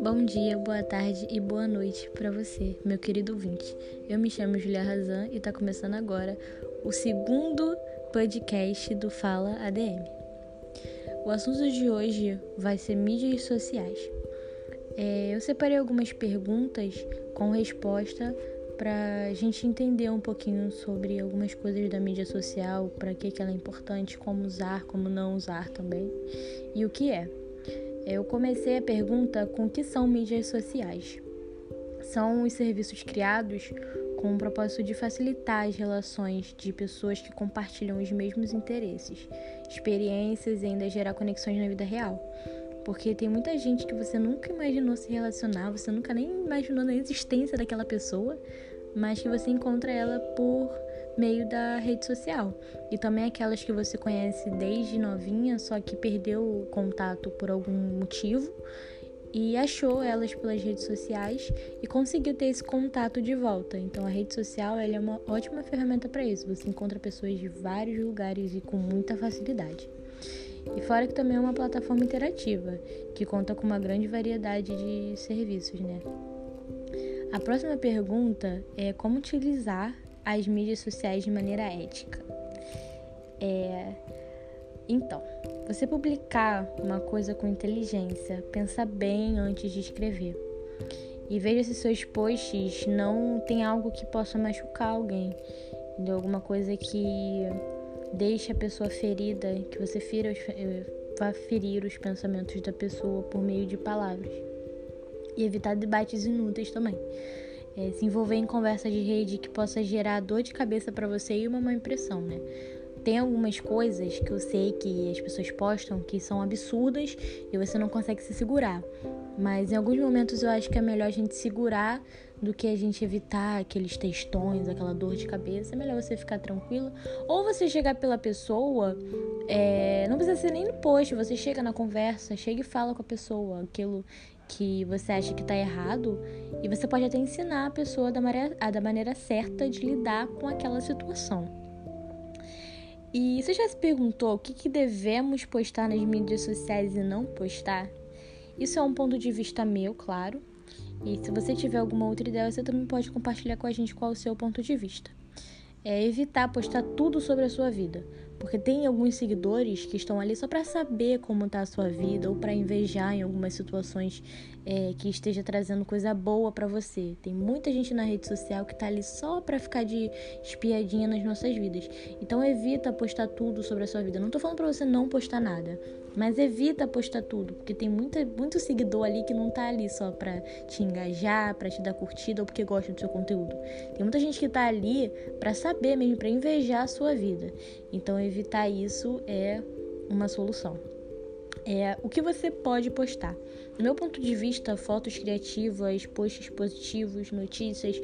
Bom dia, boa tarde e boa noite para você, meu querido ouvinte. Eu me chamo Julia Razan e está começando agora o segundo podcast do Fala ADM. O assunto de hoje vai ser mídias sociais. É, eu separei algumas perguntas com resposta para a gente entender um pouquinho sobre algumas coisas da mídia social, para que, que ela é importante, como usar, como não usar também e o que é. Eu comecei a pergunta com o que são mídias sociais. São os serviços criados com o propósito de facilitar as relações de pessoas que compartilham os mesmos interesses, experiências e ainda gerar conexões na vida real. Porque tem muita gente que você nunca imaginou se relacionar, você nunca nem imaginou na existência daquela pessoa, mas que você encontra ela por meio da rede social. E também aquelas que você conhece desde novinha, só que perdeu o contato por algum motivo e achou elas pelas redes sociais e conseguiu ter esse contato de volta. Então a rede social é uma ótima ferramenta para isso. Você encontra pessoas de vários lugares e com muita facilidade. E fora que também é uma plataforma interativa, que conta com uma grande variedade de serviços, né? A próxima pergunta é como utilizar as mídias sociais de maneira ética. É... Então, você publicar uma coisa com inteligência, pensa bem antes de escrever. E veja se seus posts não tem algo que possa machucar alguém. De alguma coisa que deixe a pessoa ferida, que você fira os, eh, vá ferir os pensamentos da pessoa por meio de palavras. E evitar debates inúteis também é, se envolver em conversa de rede que possa gerar dor de cabeça para você e uma má impressão, né? Tem algumas coisas que eu sei que as pessoas postam que são absurdas e você não consegue se segurar. Mas em alguns momentos eu acho que é melhor a gente segurar do que a gente evitar aqueles textões, aquela dor de cabeça. É melhor você ficar tranquilo. Ou você chegar pela pessoa, é... não precisa ser nem no post, você chega na conversa, chega e fala com a pessoa aquilo que você acha que está errado e você pode até ensinar a pessoa da maneira, da maneira certa de lidar com aquela situação. E você já se perguntou o que, que devemos postar nas mídias sociais e não postar? Isso é um ponto de vista meu, claro. E se você tiver alguma outra ideia, você também pode compartilhar com a gente qual é o seu ponto de vista. É evitar postar tudo sobre a sua vida. Porque tem alguns seguidores que estão ali só para saber como tá a sua vida ou para invejar em algumas situações é, que esteja trazendo coisa boa para você. Tem muita gente na rede social que tá ali só para ficar de espiadinha nas nossas vidas. Então evita postar tudo sobre a sua vida. Não tô falando para você não postar nada, mas evita postar tudo, porque tem muita, muito seguidor ali que não tá ali só pra te engajar, para te dar curtida ou porque gosta do seu conteúdo. Tem muita gente que tá ali para saber mesmo, para invejar a sua vida. Então evitar isso é uma solução. É o que você pode postar. Do meu ponto de vista, fotos criativas, posts positivos, notícias,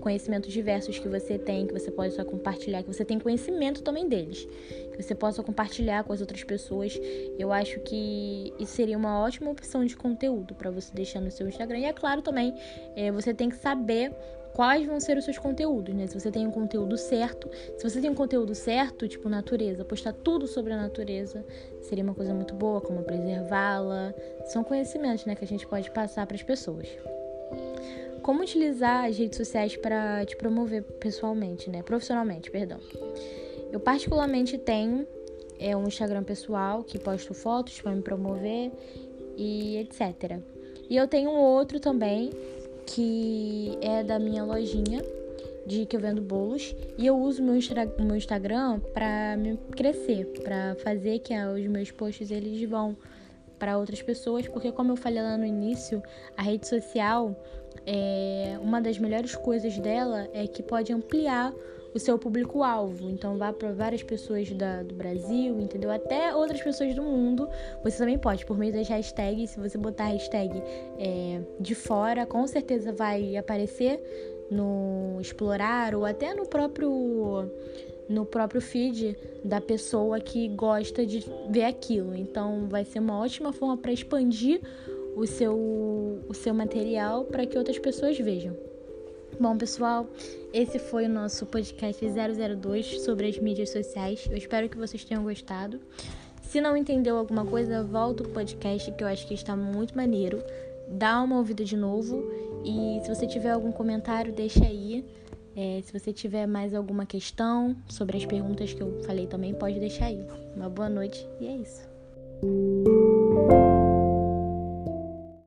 conhecimentos diversos que você tem, que você pode só compartilhar, que você tem conhecimento também deles, que você possa compartilhar com as outras pessoas. Eu acho que isso seria uma ótima opção de conteúdo para você deixar no seu Instagram. E é claro também, é, você tem que saber quais vão ser os seus conteúdos, né? Se você tem um conteúdo certo, se você tem um conteúdo certo, tipo natureza, postar tudo sobre a natureza, seria uma coisa muito boa, como preservá-la. São conhecimentos, né, que a gente pode passar para as pessoas. Como utilizar as redes sociais para te promover pessoalmente, né? Profissionalmente, perdão. Eu particularmente tenho é um Instagram pessoal que posto fotos para me promover e etc. E eu tenho um outro também que é da minha lojinha de que eu vendo bolos e eu uso meu, meu Instagram para me crescer, para fazer que os meus posts eles vão para outras pessoas, porque como eu falei lá no início, a rede social é uma das melhores coisas dela é que pode ampliar o seu público-alvo. Então, vá para várias pessoas da, do Brasil, entendeu? Até outras pessoas do mundo. Você também pode, por meio das hashtags. Se você botar hashtag é, de fora, com certeza vai aparecer no explorar ou até no próprio no próprio feed da pessoa que gosta de ver aquilo. Então, vai ser uma ótima forma para expandir o seu, o seu material para que outras pessoas vejam. Bom, pessoal, esse foi o nosso podcast 002 sobre as mídias sociais. Eu espero que vocês tenham gostado. Se não entendeu alguma coisa, volta o podcast que eu acho que está muito maneiro. Dá uma ouvida de novo e se você tiver algum comentário, deixa aí. É, se você tiver mais alguma questão sobre as perguntas que eu falei também, pode deixar aí. Uma boa noite e é isso.